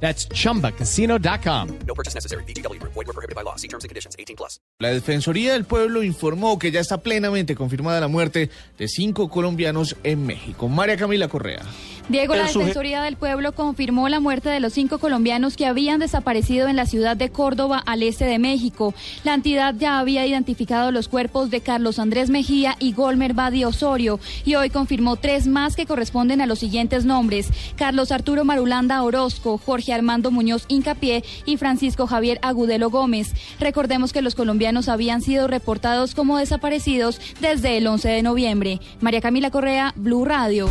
That's chumbacasino.com. No purchase necessary. BGW. Void were prohibited by law. See terms and conditions. 18 plus. La Defensoría del Pueblo informó que ya está plenamente confirmada la muerte de cinco colombianos en México. María Camila Correa. Diego, la El Defensoría del Pueblo confirmó la muerte de los cinco colombianos que habían desaparecido en la ciudad de Córdoba, al este de México. La entidad ya había identificado los cuerpos de Carlos Andrés Mejía y Golmer Badi Osorio y hoy confirmó tres más que corresponden a los siguientes nombres: Carlos Arturo Marulanda Orozco, Jorge Armando Muñoz Incapié y Francisco Javier Agudelo Gómez. Recordemos que los colombianos habían sido reportados como desaparecidos desde el 11 de noviembre. María Camila Correa, Blue Radio.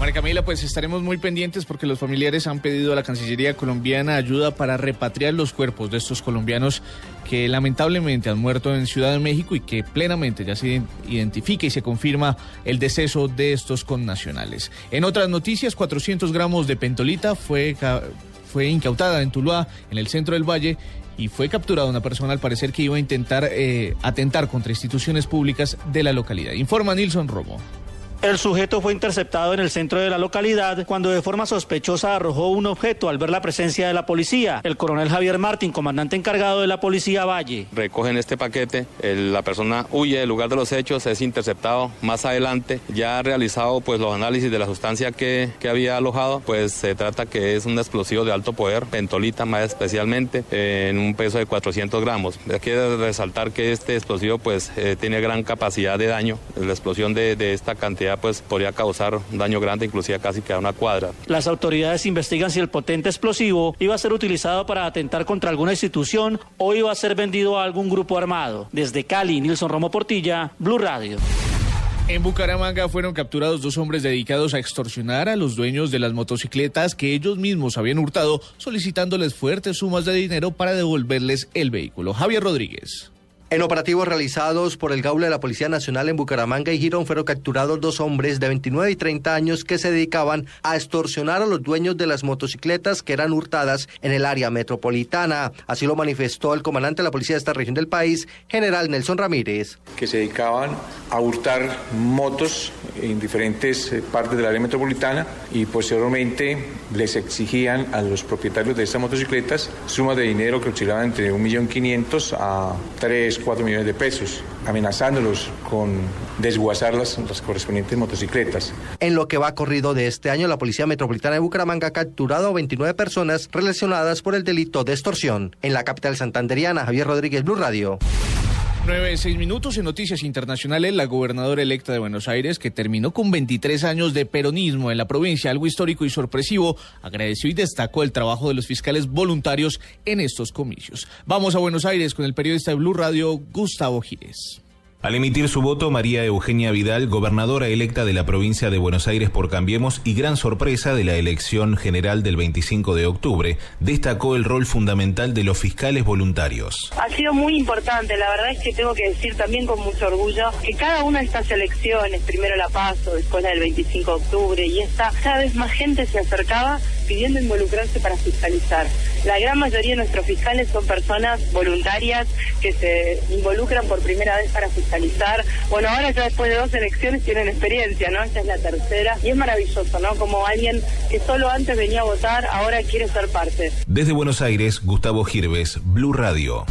María Camila, pues estaremos muy pendientes porque los familiares han pedido a la Cancillería colombiana ayuda para repatriar los cuerpos de estos colombianos que lamentablemente han muerto en Ciudad de México y que plenamente ya se ident- identifica y se confirma el deceso de estos connacionales. En otras noticias, 400 gramos de pentolita fue, fue incautada en Tuluá, en el centro del valle, y fue capturada una persona al parecer que iba a intentar eh, atentar contra instituciones públicas de la localidad. Informa Nilson Romo. El sujeto fue interceptado en el centro de la localidad cuando de forma sospechosa arrojó un objeto al ver la presencia de la policía. El coronel Javier Martín, comandante encargado de la policía Valle. recogen este paquete, la persona huye del lugar de los hechos, es interceptado más adelante, ya ha realizado pues los análisis de la sustancia que, que había alojado, pues se trata que es un explosivo de alto poder, pentolita más especialmente, eh, en un peso de 400 gramos. Que resaltar que este explosivo pues eh, tiene gran capacidad de daño, la explosión de, de esta cantidad pues podría causar un daño grande, inclusive casi que a una cuadra. Las autoridades investigan si el potente explosivo iba a ser utilizado para atentar contra alguna institución o iba a ser vendido a algún grupo armado. Desde Cali, Nilson Romo Portilla, Blue Radio. En Bucaramanga fueron capturados dos hombres dedicados a extorsionar a los dueños de las motocicletas que ellos mismos habían hurtado, solicitándoles fuertes sumas de dinero para devolverles el vehículo. Javier Rodríguez. En operativos realizados por el Gaula de la Policía Nacional en Bucaramanga y Girón fueron capturados dos hombres de 29 y 30 años que se dedicaban a extorsionar a los dueños de las motocicletas que eran hurtadas en el área metropolitana. Así lo manifestó el comandante de la policía de esta región del país, general Nelson Ramírez. que se dedicaban a hurtar motos en diferentes eh, partes del área metropolitana y posteriormente les exigían a los propietarios de estas motocicletas sumas de dinero que oscilaban entre 1.500.000 a 3, 4 millones de pesos, amenazándolos con desguazar las, las correspondientes motocicletas. En lo que va corrido de este año, la Policía Metropolitana de Bucaramanga ha capturado a 29 personas relacionadas por el delito de extorsión. En la capital santanderiana, Javier Rodríguez, Blue Radio. 9, 6 minutos en noticias internacionales. La gobernadora electa de Buenos Aires, que terminó con 23 años de peronismo en la provincia, algo histórico y sorpresivo, agradeció y destacó el trabajo de los fiscales voluntarios en estos comicios. Vamos a Buenos Aires con el periodista de Blue Radio, Gustavo Gires. Al emitir su voto, María Eugenia Vidal, gobernadora electa de la provincia de Buenos Aires por Cambiemos y gran sorpresa de la elección general del 25 de octubre, destacó el rol fundamental de los fiscales voluntarios. Ha sido muy importante, la verdad es que tengo que decir también con mucho orgullo que cada una de estas elecciones, primero la paso, después la del 25 de octubre, y esta, cada vez más gente se acercaba pidiendo involucrarse para fiscalizar. La gran mayoría de nuestros fiscales son personas voluntarias que se involucran por primera vez para fiscalizar. Bueno, ahora ya después de dos elecciones tienen experiencia, ¿no? Esta es la tercera y es maravilloso, ¿no? Como alguien que solo antes venía a votar, ahora quiere ser parte. Desde Buenos Aires, Gustavo Girves, Blue Radio.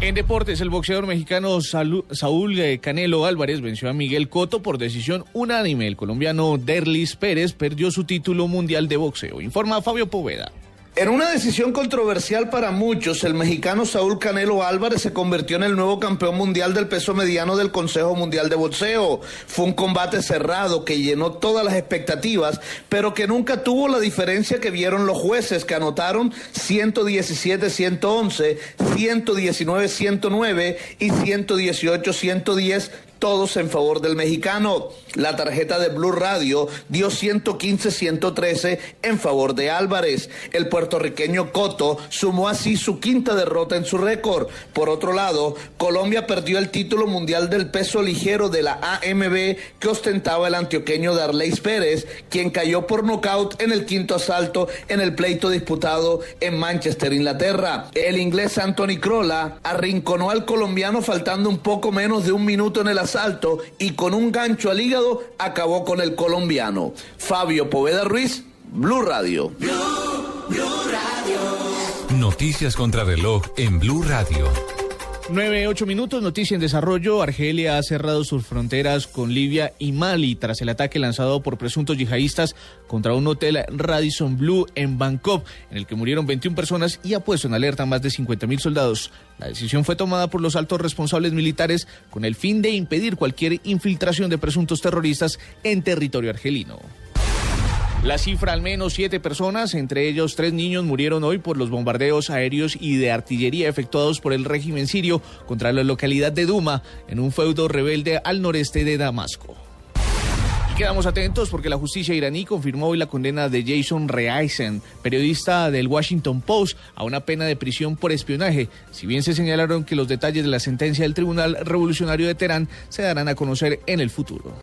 En deportes, el boxeador mexicano Saúl eh, Canelo Álvarez venció a Miguel Cotto por decisión unánime. El colombiano Derlis Pérez perdió su título mundial de boxeo. Informa Fabio Poveda. En una decisión controversial para muchos, el mexicano Saúl Canelo Álvarez se convirtió en el nuevo campeón mundial del peso mediano del Consejo Mundial de Boxeo. Fue un combate cerrado que llenó todas las expectativas, pero que nunca tuvo la diferencia que vieron los jueces, que anotaron 117-111, 119-109 y 118-110 todos en favor del mexicano. La tarjeta de Blue Radio dio 115-113 en favor de Álvarez. El puertorriqueño Coto sumó así su quinta derrota en su récord. Por otro lado, Colombia perdió el título mundial del peso ligero de la AMB que ostentaba el antioqueño Darleis Pérez, quien cayó por nocaut en el quinto asalto en el pleito disputado en Manchester, Inglaterra. El inglés Anthony Crolla arrinconó al colombiano faltando un poco menos de un minuto en el asalto y con un gancho al hígado acabó con el colombiano. Fabio Poveda Ruiz, Blue Radio. Noticias contra reloj en Blue Radio. 9, 8 minutos, noticia en desarrollo. Argelia ha cerrado sus fronteras con Libia y Mali tras el ataque lanzado por presuntos yihadistas contra un hotel Radisson Blue en Bangkok, en el que murieron 21 personas y ha puesto en alerta a más de 50 mil soldados. La decisión fue tomada por los altos responsables militares con el fin de impedir cualquier infiltración de presuntos terroristas en territorio argelino. La cifra, al menos siete personas, entre ellos tres niños, murieron hoy por los bombardeos aéreos y de artillería efectuados por el régimen sirio contra la localidad de Duma, en un feudo rebelde al noreste de Damasco. Quedamos atentos porque la justicia iraní confirmó hoy la condena de Jason Reisen, periodista del Washington Post, a una pena de prisión por espionaje. Si bien se señalaron que los detalles de la sentencia del Tribunal Revolucionario de Teherán se darán a conocer en el futuro.